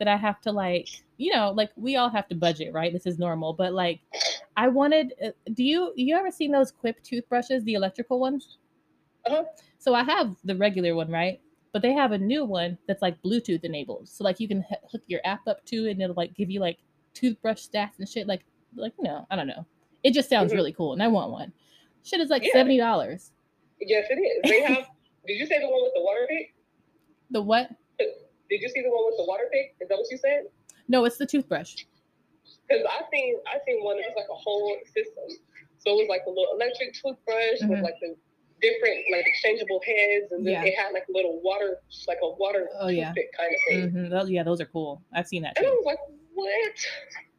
that I have to like, you know, like we all have to budget, right? This is normal, but like I wanted uh, do you you ever seen those Quip toothbrushes, the electrical ones? Uh-huh. So I have the regular one, right? But they have a new one that's like Bluetooth enabled. So like you can h- hook your app up to it and it'll like give you like toothbrush stats and shit like like you know, I don't know. It just sounds Mhm. really cool and I want one. Shit is like Yeah. $70. Yes, it is. They have. did you say the one with the water pick? The what? Did you see the one with the water pick? Is that what you said? No, it's the toothbrush. Because I seen I seen one that was like a whole system. So it was like a little electric toothbrush Mhm. with like the different like exchangeable heads, and then Yeah. it had like a little water, like a water Oh, yeah. kind of thing. hmm Those, yeah, those are cool. I've seen that And I too. was like, what?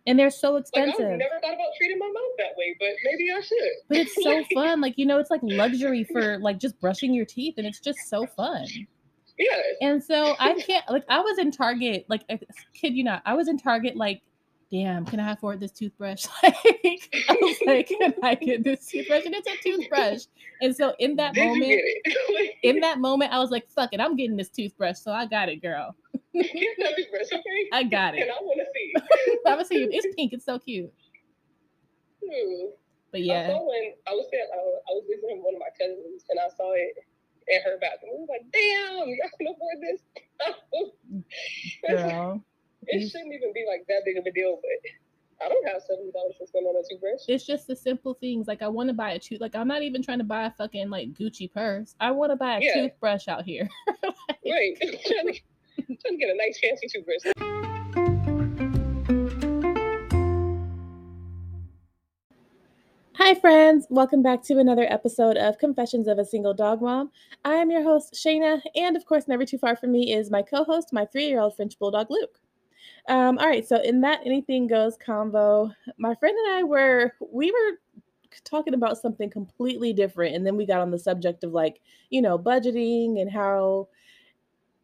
And they're so Like I've expensive. never thought about treating my mouth that way, but maybe I should. But it's so fun. Like, you know, it's like luxury for like just brushing your teeth and it's just so fun. Yeah. And so I can't like I was in Target, like I kid you not, I was in Target like, damn, can I afford this toothbrush? Like I was like, can I get this toothbrush? And it's a toothbrush. And so in that Did moment, in that moment, I was like, fuck it, I'm getting this toothbrush. So I got it, girl. Get that toothbrush, okay? I got it. And I want to see. I'm gonna see you. It's pink, it's so cute. Hmm. But I yeah. saw when I was there, I I was visiting one of my cousins, and I saw it in her bathroom. I was like, "Damn, y'all can afford this." Girl. it shouldn't even be like that big of a deal, but I don't have seventy dollars to spend on a toothbrush. It's just the simple things. Like I want to buy a tooth. Like I'm not even trying to buy a fucking like Gucci purse. I want to buy a Yeah. toothbrush out here. Right, trying, to, trying to get a nice fancy toothbrush. Hi, friends. Welcome back to another episode of Confessions of a Single Dog Mom. I am your host, Chaena, and of course, never too far from me is my co host, my three year old French Bulldog, Luke. Um, all right, so in that anything goes convo, my friend and I were, we were talking about something completely different, and then we got on the subject of like, you know, budgeting and how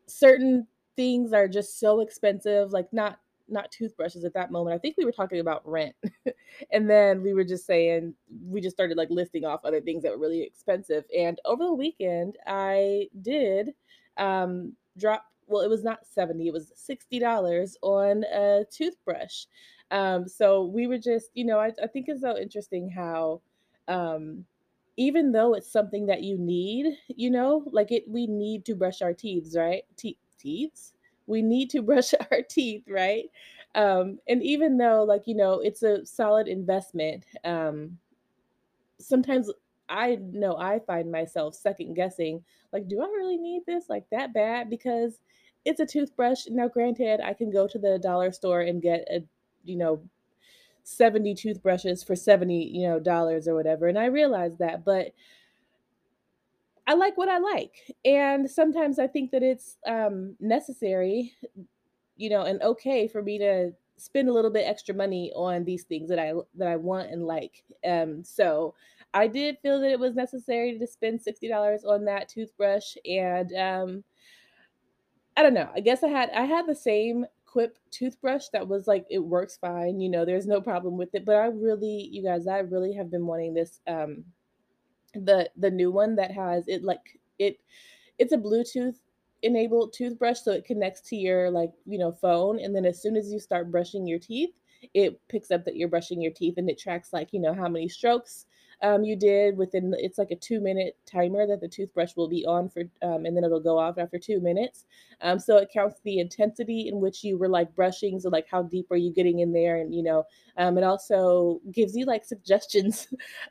certain things are just so expensive, like not not toothbrushes at that moment. I think we were talking about rent. and then we were just saying we just started like listing off other things that were really expensive. And over the weekend, I did um drop well, it was not 70, it was $60 on a toothbrush. Um, so we were just, you know, I, I think it's so interesting how um even though it's something that you need, you know, like it we need to brush our teeth, right? Te- teeth? We need to brush our teeth, right? Um, and even though, like, you know, it's a solid investment, um, sometimes I know I find myself second guessing, like, do I really need this like that bad? Because it's a toothbrush. Now, granted, I can go to the dollar store and get a, you know, 70 toothbrushes for 70, you know, dollars or whatever. And I realize that, but I like what I like. And sometimes I think that it's um necessary, you know, and okay for me to spend a little bit extra money on these things that I that I want and like. Um so I did feel that it was necessary to spend $60 on that toothbrush and um I don't know. I guess I had I had the same Quip toothbrush that was like it works fine, you know, there's no problem with it, but I really you guys, I really have been wanting this um the the new one that has it like it it's a Bluetooth enabled toothbrush so it connects to your like, you know, phone and then as soon as you start brushing your teeth, it picks up that you're brushing your teeth and it tracks like, you know, how many strokes um, you did within it's like a two minute timer that the toothbrush will be on for um, and then it'll go off after two minutes um, so it counts the intensity in which you were like brushing so like how deep are you getting in there and you know um, it also gives you like suggestions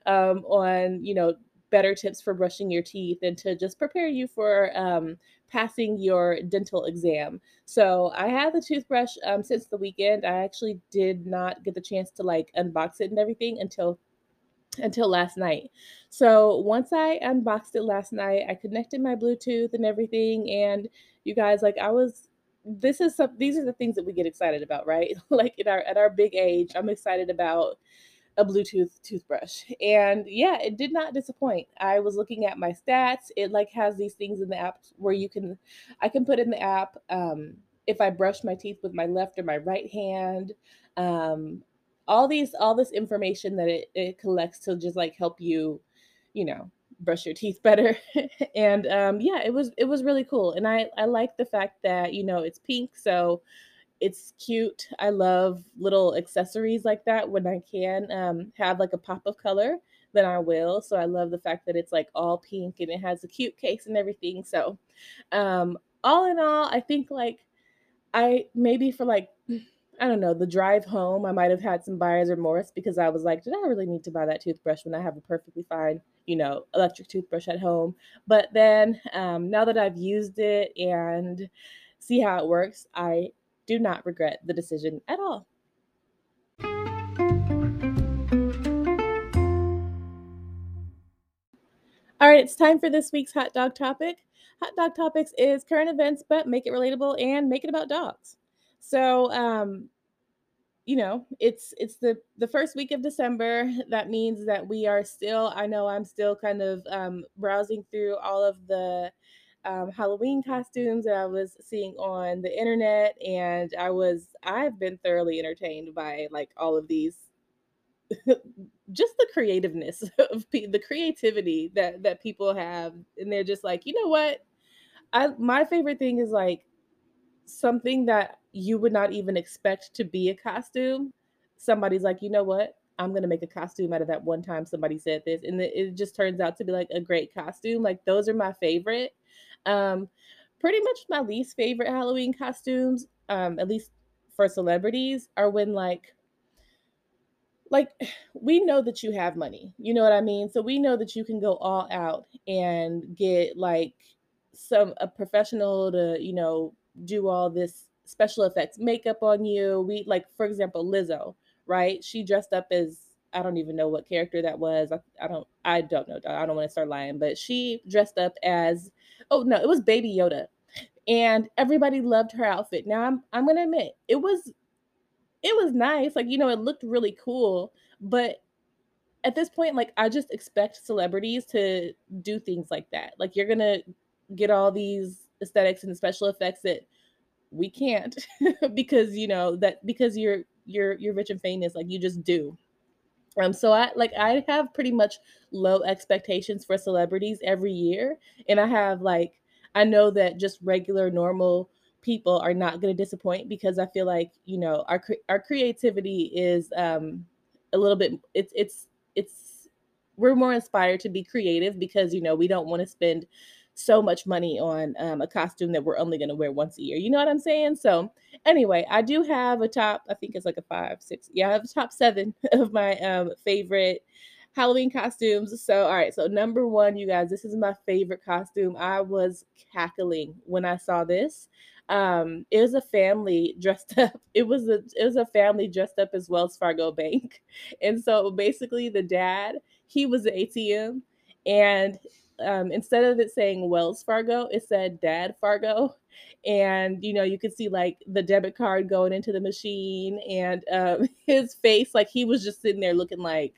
um, on you know better tips for brushing your teeth and to just prepare you for um, passing your dental exam. So I had the toothbrush um, since the weekend. I actually did not get the chance to like unbox it and everything until until last night. So once I unboxed it last night, I connected my Bluetooth and everything. And you guys, like I was this is some these are the things that we get excited about, right? like at our at our big age, I'm excited about a Bluetooth toothbrush. And yeah, it did not disappoint. I was looking at my stats. It like has these things in the app where you can I can put in the app um if I brush my teeth with my left or my right hand. Um all these all this information that it, it collects to just like help you, you know, brush your teeth better. and um yeah, it was it was really cool. And I I like the fact that, you know, it's pink, so it's cute. I love little accessories like that when I can um, have like a pop of color, then I will. So I love the fact that it's like all pink and it has a cute case and everything. So um, all in all, I think like I maybe for like I don't know, the drive home, I might have had some buyer's remorse because I was like, did I really need to buy that toothbrush when I have a perfectly fine, you know, electric toothbrush at home? But then um, now that I've used it and see how it works, I do not regret the decision at all. All right, it's time for this week's hot dog topic. Hot dog topics is current events, but make it relatable and make it about dogs. So, um, you know, it's it's the the first week of December. That means that we are still. I know I'm still kind of um, browsing through all of the um, Halloween costumes that I was seeing on the internet, and I was I've been thoroughly entertained by like all of these just the creativeness of pe- the creativity that that people have and they're just like you know what i my favorite thing is like something that you would not even expect to be a costume. Somebody's like you know what? I'm to make a costume out of that one time somebody said this. And it just turns out to be like a great costume. Like those are my favorite. Um pretty much my least favorite halloween costumes um at least for celebrities are when like like we know that you have money. You know what i mean? So we know that you can go all out and get like some a professional to you know do all this special effects makeup on you we like for example lizzo right she dressed up as i don't even know what character that was i, I don't i don't know i don't want to start lying but she dressed up as oh no it was baby yoda and everybody loved her outfit now i'm i'm gonna admit it was it was nice. Like, you know, it looked really cool. But at this point, like, I just expect celebrities to do things like that. Like, you're to get all these aesthetics and special effects that we can't because, you know, that because you're, you're, you're rich and famous, like, you just do. Um, so I like I have pretty much low expectations for celebrities every year, and I have like I know that just regular normal people are not going to disappoint because I feel like you know our our creativity is um, a little bit it's it's it's we're more inspired to be creative because you know we don't want to spend so much money on um, a costume that we're only going to wear once a year. You know what I'm saying? So anyway, I do have a top. I think it's like a five, six. Yeah, I have a top seven of my um, favorite Halloween costumes. So, all right. So, number one, you guys, this is my favorite costume. I was cackling when I saw this um it was a family dressed up it was a it was a family dressed up as wells fargo bank and so basically the dad he was the atm and um, instead of it saying wells fargo it said dad fargo. And you know you could see like the debit card going into the machine and um, his face like he was just sitting there looking like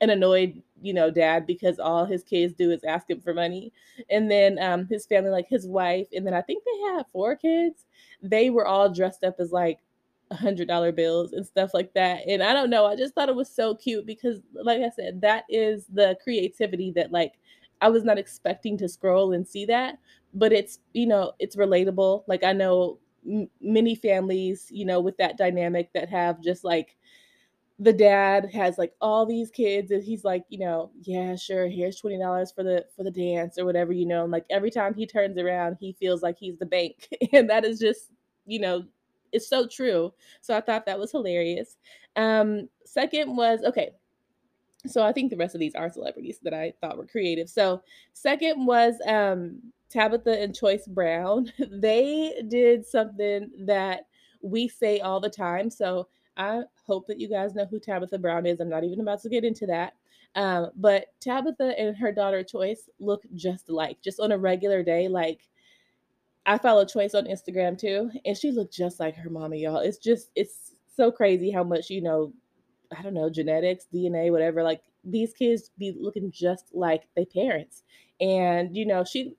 an annoyed you know dad because all his kids do is ask him for money. And then um his family like his wife and then i think they had four kids. They were all dressed up as like hundred dollar bills and stuff like that. And i don't know i just thought it was so cute because like i said that is the creativity that like i was not expecting to scroll and see that but it's you know it's relatable. Like i know m- many families you know with that dynamic that have just like the dad has like all these kids and he's like you know yeah sure here's $20 for the for the dance or whatever you know and like every time he turns around he feels like he's the bank. And that is just you know it's so true. So i thought that was hilarious. Um second was okay so i think the rest of these are celebrities that i thought were creative so second was um tabitha and choice brown they did something that we say all the time so I hope that you guys know who Tabitha Brown is. I'm not even about to get into that. Um, but Tabitha and her daughter Choice look just alike, just on a regular day. Like I follow Choice on Instagram too, and she looked just like her mama, y'all. It's just it's so crazy how much you know. I don't know genetics, DNA, whatever. Like these kids be looking just like their parents, and you know she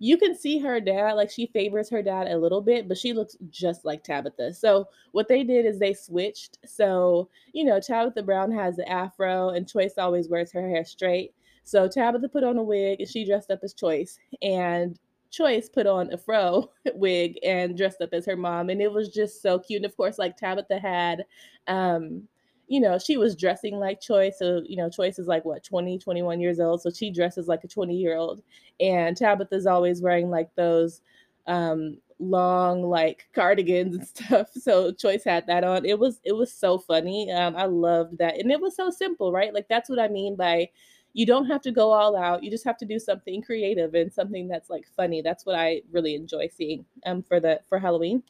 you can see her dad, like she favors her dad a little bit, but she looks just like Tabitha. So what they did is they switched. So, you know, Tabitha Brown has the afro and Choice always wears her hair straight. So Tabitha put on a wig and she dressed up as Choice. And Choice put on a fro wig and dressed up as her mom, and it was just so cute. And of course, like Tabitha had, um, you know, she was dressing like Choice. So, you know, Choice is like what, 20, 21 years old. So she dresses like a 20 year old. And Tabitha's always wearing like those um long like cardigans and stuff. So Choice had that on. It was it was so funny. Um, I loved that. And it was so simple, right? Like that's what I mean by you don't have to go all out. You just have to do something creative and something that's like funny. That's what I really enjoy seeing um for the for Halloween.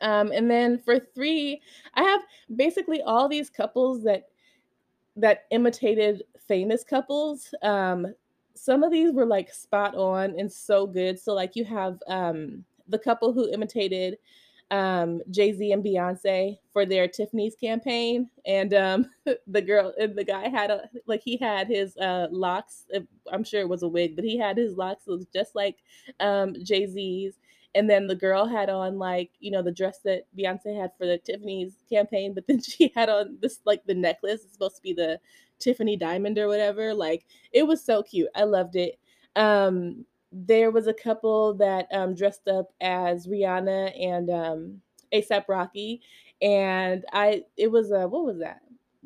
Um, and then for three, I have basically all these couples that that imitated famous couples. Um, some of these were like spot on and so good. So like you have um the couple who imitated um, Jay Z and Beyonce for their Tiffany's campaign, and um, the girl and the guy had a like he had his uh, locks. Uh, I'm sure it was a wig, but he had his locks was just like um, Jay Z's. And then the girl had on like you know the dress that Beyonce had for the Tiffany's campaign, but then she had on this like the necklace. It's supposed to be the Tiffany diamond or whatever. Like it was so cute. I loved it. Um, there was a couple that um, dressed up as Rihanna and um, ASAP Rocky, and I it was a what was that?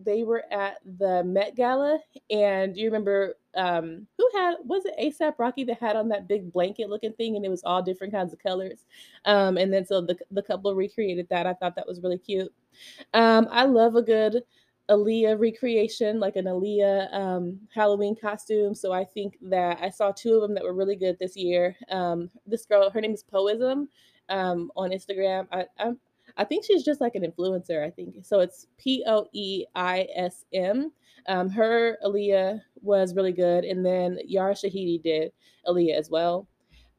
They were at the Met Gala, and you remember um, who had was it ASAP Rocky that had on that big blanket looking thing, and it was all different kinds of colors. Um, and then so the the couple recreated that. I thought that was really cute. Um, I love a good Aaliyah recreation, like an Aaliyah um, Halloween costume. So I think that I saw two of them that were really good this year. Um, this girl, her name is Poeism um, on Instagram. I, I, I think she's just like an influencer. I think so. It's P O E I S M. Um, her Aaliyah was really good, and then Yara Shahidi did Aaliyah as well.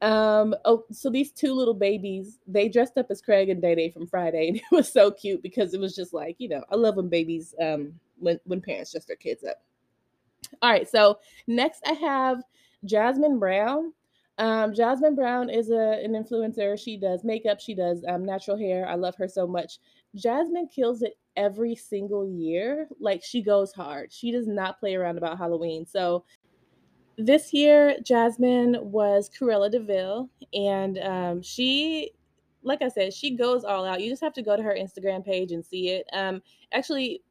Um, oh, so these two little babies, they dressed up as Craig and Day Day from Friday, and it was so cute because it was just like, you know, I love when babies, um, when when parents dress their kids up. All right, so next I have Jasmine Brown. Um, Jasmine Brown is a an influencer. She does makeup, she does um, natural hair. I love her so much. Jasmine kills it every single year. Like she goes hard. She does not play around about Halloween. So this year, Jasmine was Cruella de Vil, and um, she, like I said, she goes all out. You just have to go to her Instagram page and see it. Um, actually,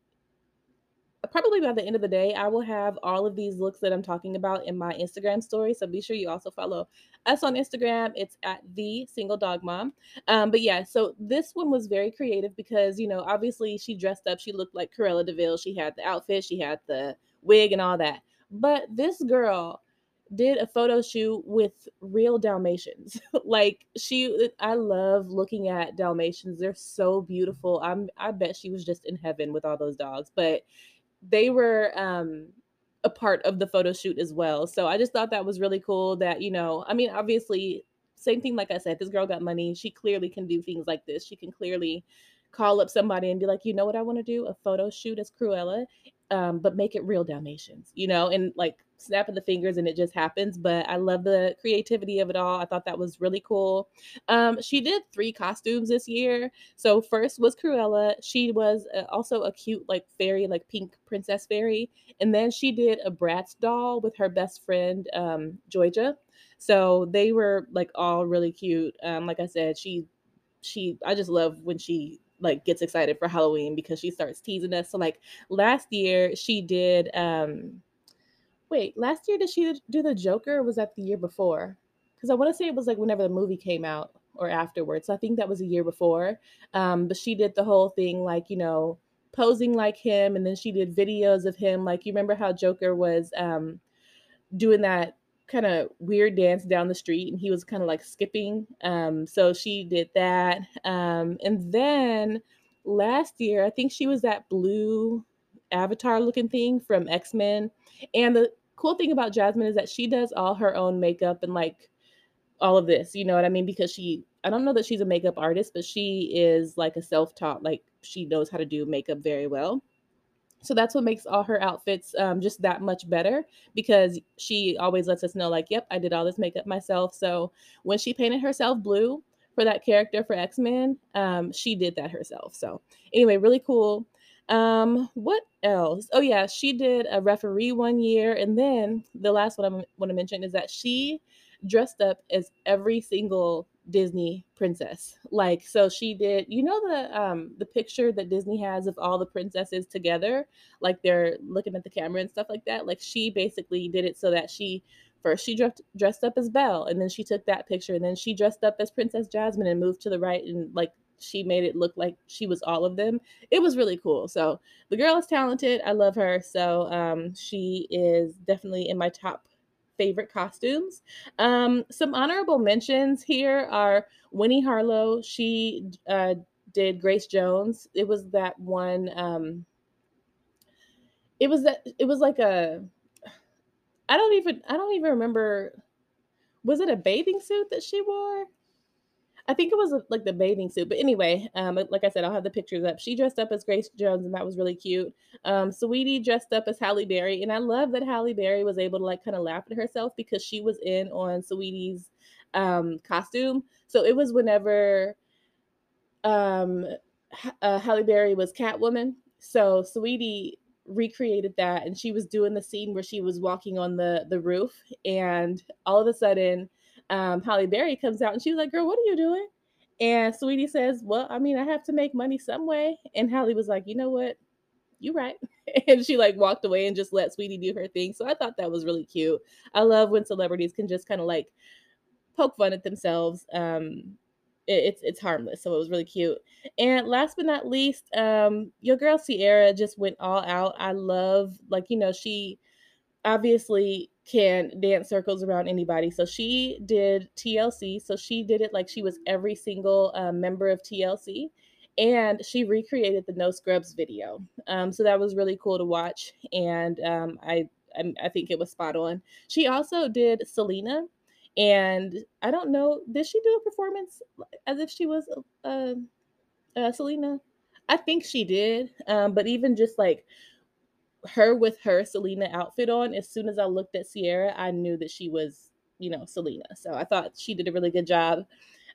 probably by the end of the day, I will have all of these looks that I'm talking about in my Instagram story. So be sure you also follow us on Instagram. It's at the single dog mom. Um, but yeah, so this one was very creative because, you know, obviously she dressed up. She looked like Cruella de Vil. She had the outfit, she had the wig and all that. But this girl did a photo shoot with real Dalmatians. like she I love looking at Dalmatians. They're so beautiful. I'm I bet she was just in heaven with all those dogs. But they were um a part of the photo shoot as well. So I just thought that was really cool that, you know, I mean, obviously same thing like I said, this girl got money. She clearly can do things like this. She can clearly call up somebody and be like, you know what I want to do? A photo shoot as Cruella um, but make it real Dalmatians, you know, and like snapping the fingers and it just happens. But I love the creativity of it all. I thought that was really cool. Um, she did three costumes this year. So first was Cruella. She was uh, also a cute like fairy, like pink princess fairy, and then she did a Bratz doll with her best friend um, Georgia. So they were like all really cute. Um, like I said, she she I just love when she like gets excited for Halloween because she starts teasing us. So like last year she did um wait, last year did she do the Joker was that the year before? Cuz I want to say it was like whenever the movie came out or afterwards. So I think that was a year before. Um but she did the whole thing like, you know, posing like him and then she did videos of him like you remember how Joker was um doing that kind of weird dance down the street and he was kind of like skipping um so she did that um and then last year i think she was that blue avatar looking thing from x-men and the cool thing about jasmine is that she does all her own makeup and like all of this you know what i mean because she i don't know that she's a makeup artist but she is like a self-taught like she knows how to do makeup very well so that's what makes all her outfits um, just that much better because she always lets us know, like, yep, I did all this makeup myself. So when she painted herself blue for that character for X Men, um, she did that herself. So anyway, really cool. Um, what else? Oh yeah, she did a referee one year, and then the last one I want to mention is that she dressed up as every single Disney princess. Like so she did you know the um the picture that Disney has of all the princesses together like they're looking at the camera and stuff like that like she basically did it so that she first she dressed dressed up as Belle and then she took that picture and then she dressed up as Princess Jasmine and moved to the right and like she made it look like she was all of them. It was really cool. So the girl is talented. I love her. So um she is definitely in my top favorite costumes. Um, some honorable mentions here are Winnie Harlow. She uh, did Grace Jones. It was that one. Um, it was that. It was like a. I don't even. I don't even remember. Was it a bathing suit that she wore? I think it was uh, like the bathing suit. But anyway, um, like I said, I'll have the pictures up. She dressed up as Grace Jones, and that was really cute. Um, Saweetie dressed up as Halle Berry, and I love that Halle Berry was able to like kind of laugh at herself because she was in on Saweetie's um, costume. So it was whenever um, uh, Halle Berry was Catwoman. So Saweetie recreated that and she was doing the scene where she was walking on the the roof and all of a sudden um, Halle Berry comes out and she was like, Girl, what are you doing? And Saweetie says, Well, I mean, I have to make money some way. And Halle was like, You know what? You right. And she like walked away and just let Saweetie do her thing. So I thought that was really cute. I love when celebrities can just kind of like poke fun at themselves. Um, it, it's it's harmless, so it was really cute. And last but not least, um, your girl Ciara just went all out. I love like you know she obviously can dance circles around anybody. So she did TLC. So she did it like she was every single um, member of TLC. And she recreated the No Scrubs video. Um, so that was really cool to watch. And um, I, I, I think it was spot on. She also did Selena. And I don't know, did she do a performance as if she was uh, uh, Selena? I think she did. Um, but even just like her with her Selena outfit on, as soon as I looked at Ciara, I knew that she was, you know, Selena. So I thought she did a really good job.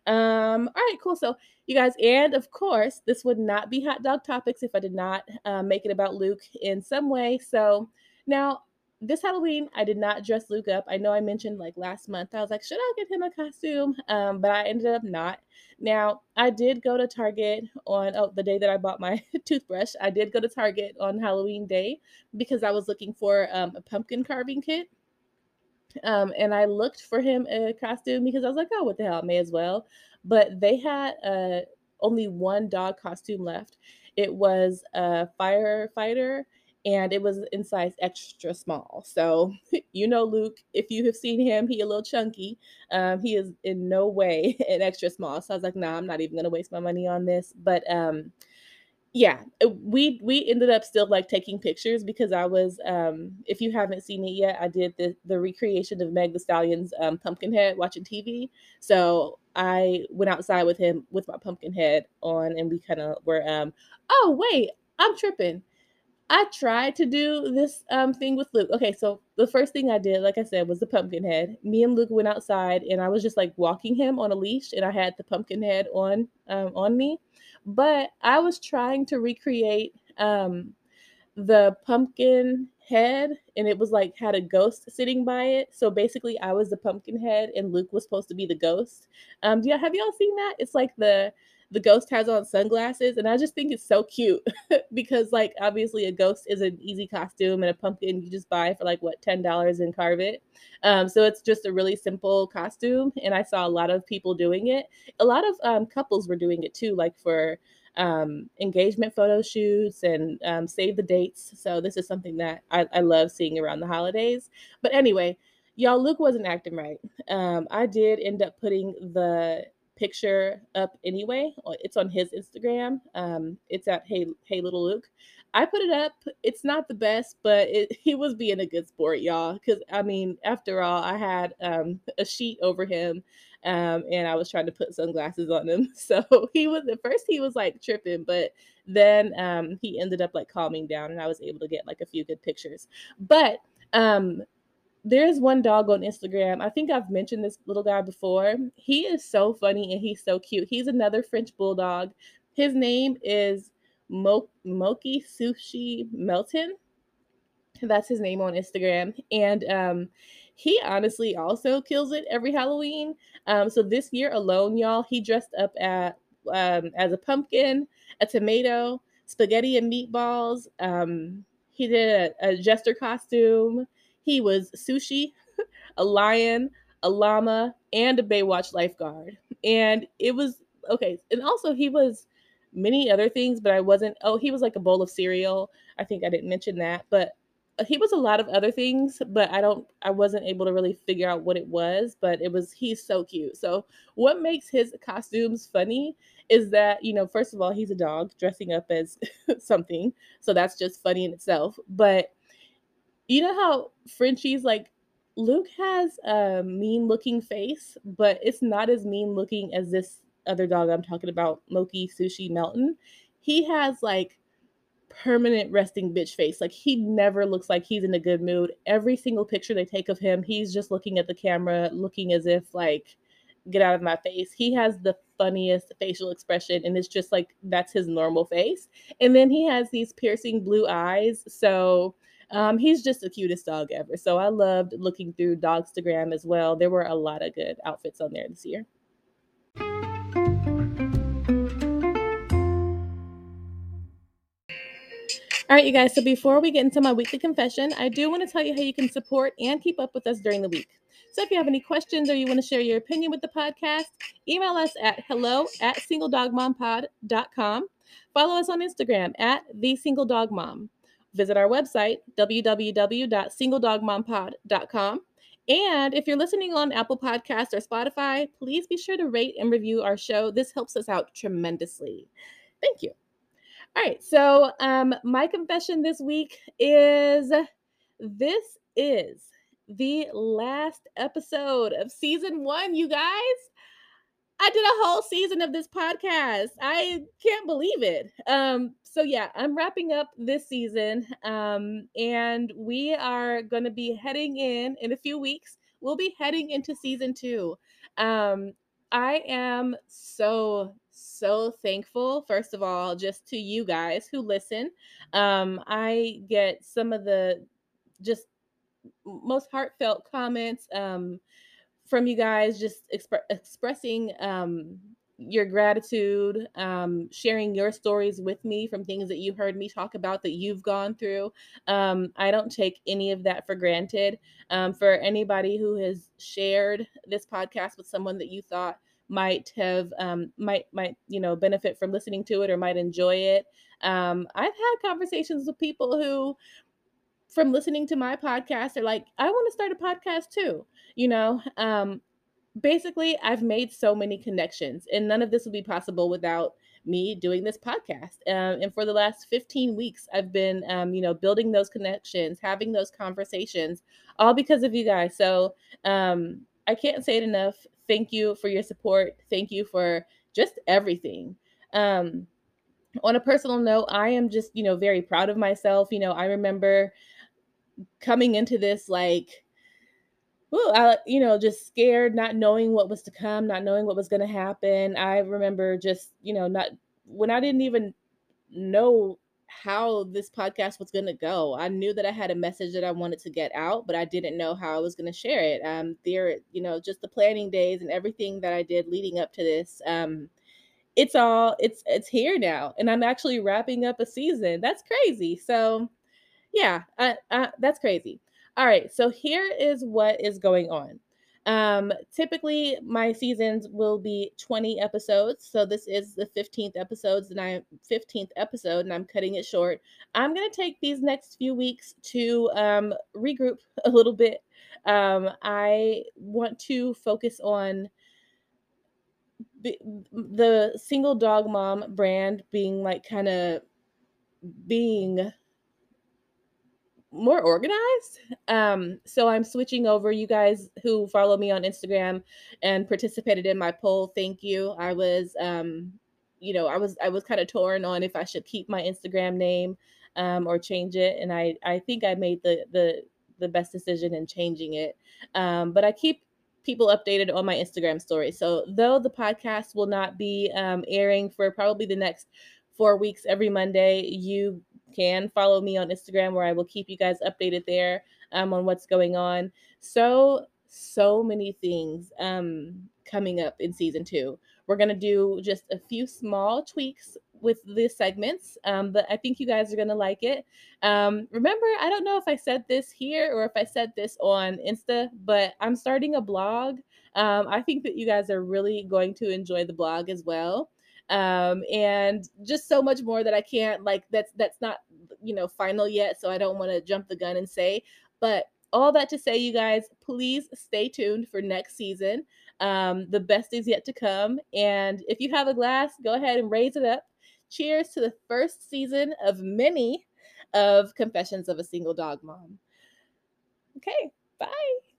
Um, all right, cool. So you guys, and of course, this would not be hot dog topics if I did not uh, make it about Luke in some way. So now this Halloween, I did not dress Luke up. I know I mentioned like last month, I was like, should I get him a costume? Um, but I ended up not. Now, I did go to Target on oh, the day that I bought my toothbrush. I did go to Target on Halloween day because I was looking for um, a pumpkin carving kit. Um, and I looked for him a costume because I was like, oh, what the hell, I may as well. But they had uh, only one dog costume left. It was a firefighter and it was in size extra small. So you know, Luke, if you have seen him, he a little chunky. Um, he is in no way an extra small. So I was like, nah, I'm not even gonna waste my money on this. But um, yeah, uh, we we ended up still like taking pictures because I was um, if you haven't seen it yet, I did the the recreation of Meg the Stallion's um, pumpkin head watching TV. So I went outside with him with my pumpkin head on, and we kind of were um, oh wait, I'm tripping I tried to do this um, thing with Luke. Okay, so the first thing I did, like I said, was the pumpkin head. Me and Luke went outside, and I was just like walking him on a leash, and I had the pumpkin head on um, on me. But I was trying to recreate um, the pumpkin head, and it was like had a ghost sitting by it. So basically, I was the pumpkin head, and Luke was supposed to be the ghost. Um, y'all have y'all seen that? It's like the the ghost has on sunglasses and i just think it's so cute because like obviously a ghost is an easy costume and a pumpkin you just buy for like what $10 and carve it. Um, so it's just a really simple costume and i saw a lot of people doing it. A lot of um, couples were doing it too like for um, engagement photo shoots and um, save the dates. So this is something that I, I love seeing around the holidays. But anyway y'all luke wasn't acting right. Um, i did end up putting the picture up anyway. It's on his Instagram. Um, it's at Hey Hey Little Luke. I put it up. It's not the best, but it, he was being a good sport, y'all. Because I mean, after all, I had um, a sheet over him, um, and I was trying to put sunglasses on him. So he was at first he was like tripping, but then um, he ended up like calming down, and I was able to get like a few good pictures. But um, there's one dog on Instagram. I think I've mentioned this little guy before. He is so funny and he's so cute. He's another French bulldog. His name is Mo- Moki Sushi Melton. That's his name on Instagram. And um, he honestly also kills it every Halloween. Um, so this year alone, y'all, he dressed up at um, as a pumpkin, a tomato, spaghetti and meatballs. Um, he did a, a jester costume. He was sushi, a lion, a llama, and a Baywatch lifeguard. And it was okay. And also, he was many other things, but I wasn't. Oh, he was like a bowl of cereal. I think I didn't mention that, but uh, he was a lot of other things, but I don't I wasn't able to really figure out what it was, but it was he's so cute. So what makes his costumes funny is that, you know, first of all, he's a dog dressing up as something. So that's just funny in itself. But you know how Frenchie's like Luke has a mean looking face, but it's not as mean looking as this other dog I'm talking about, Loki Sushi Melton. He has like permanent resting bitch face. Like he never looks like he's in a good mood. Every single picture they take of him, he's just looking at the camera, looking as if like get out of my face. He has the funniest facial expression and it's just like that's his normal face. And then he has these piercing blue eyes. So um, he's just the cutest dog ever. So I loved looking through Dogstagram as well. There were a lot of good outfits on there this year. All right, you guys. So before we get into my weekly confession, I do want to tell you how you can support and keep up with us during the week. So if you have any questions or you want to share your opinion with the podcast, email us at hello at singledogmompod.com. Follow us on Instagram at the single dog mom. Visit our website, www.singledogmompod.com. And if you're listening on Apple Podcasts or Spotify, please be sure to rate and review our show. This helps us out tremendously. Thank you. All right. So, um, my confession this week is this is the last episode of season one, you guys. I did a whole season of this podcast. I can't believe it. Um, so yeah, I'm wrapping up this season. Um, and we are gonna be heading in in a few weeks. We'll be heading into season two. Um, I am so so thankful, first of all, just to you guys who listen. Um, I get some of the just most heartfelt comments um, from you guys, just exp- expressing um, your gratitude, um, sharing your stories with me from things that you heard me talk about that you've gone through. Um, I don't take any of that for granted. Um, for anybody who has shared this podcast with someone that you thought might have um, might might you know benefit from listening to it or might enjoy it. Um, I've had conversations with people who from listening to my podcast are like, I want to start a podcast too. You know, um, basically, I've made so many connections, and none of this would be possible without me doing this podcast. Um, and for the last 15 weeks, I've been, um, you know, building those connections, having those conversations, all because of you guys. So um, I can't say it enough. Thank you for your support. Thank you for just everything. Um, on a personal note, I am just, you know, very proud of myself. You know, I remember coming into this like, well, I, you know, just scared, not knowing what was to come, not knowing what was going to happen. I remember just, you know, not when I didn't even know how this podcast was going to go. I knew that I had a message that I wanted to get out, but I didn't know how I was going to share it. Um, there, you know, just the planning days and everything that I did leading up to this. Um, it's all it's it's here now, and I'm actually wrapping up a season. That's crazy. So, yeah, uh, uh, that's crazy. All right, so here is what is going on. Um, typically, my seasons will be 20 episodes. So this is the 15th episodes, and I 15th episode, and I'm cutting it short. I'm gonna take these next few weeks to um, regroup a little bit. Um, I want to focus on the single dog mom brand being like kind of being more organized. Um, so I'm switching over. You guys who follow me on Instagram and participated in my poll, thank you. I was, um, you know, I was I was kind of torn on if I should keep my Instagram name um, or change it, and I I think I made the the the best decision in changing it. Um, but I keep people updated on my Instagram story. So though the podcast will not be um, airing for probably the next four weeks every Monday, you can follow me on Instagram where I will keep you guys updated there. um, on what's going on. So, so many things um, coming up in season two. We're going to do just a few small tweaks with the segments, um, but I think you guys are going to like it. Um, remember, I don't know if I said this here or if I said this on Insta, but I'm starting a blog. Um, I think that you guys are really going to enjoy the blog as well. Um, and just so much more that I can't like that's that's not you know final yet so i don't want to jump the gun and say but all that to say you guys please stay tuned for next season. Um, the best is yet to come and if you have a glass go ahead and raise it up. Cheers to the first season of many of confessions of a single dog mom. Okay bye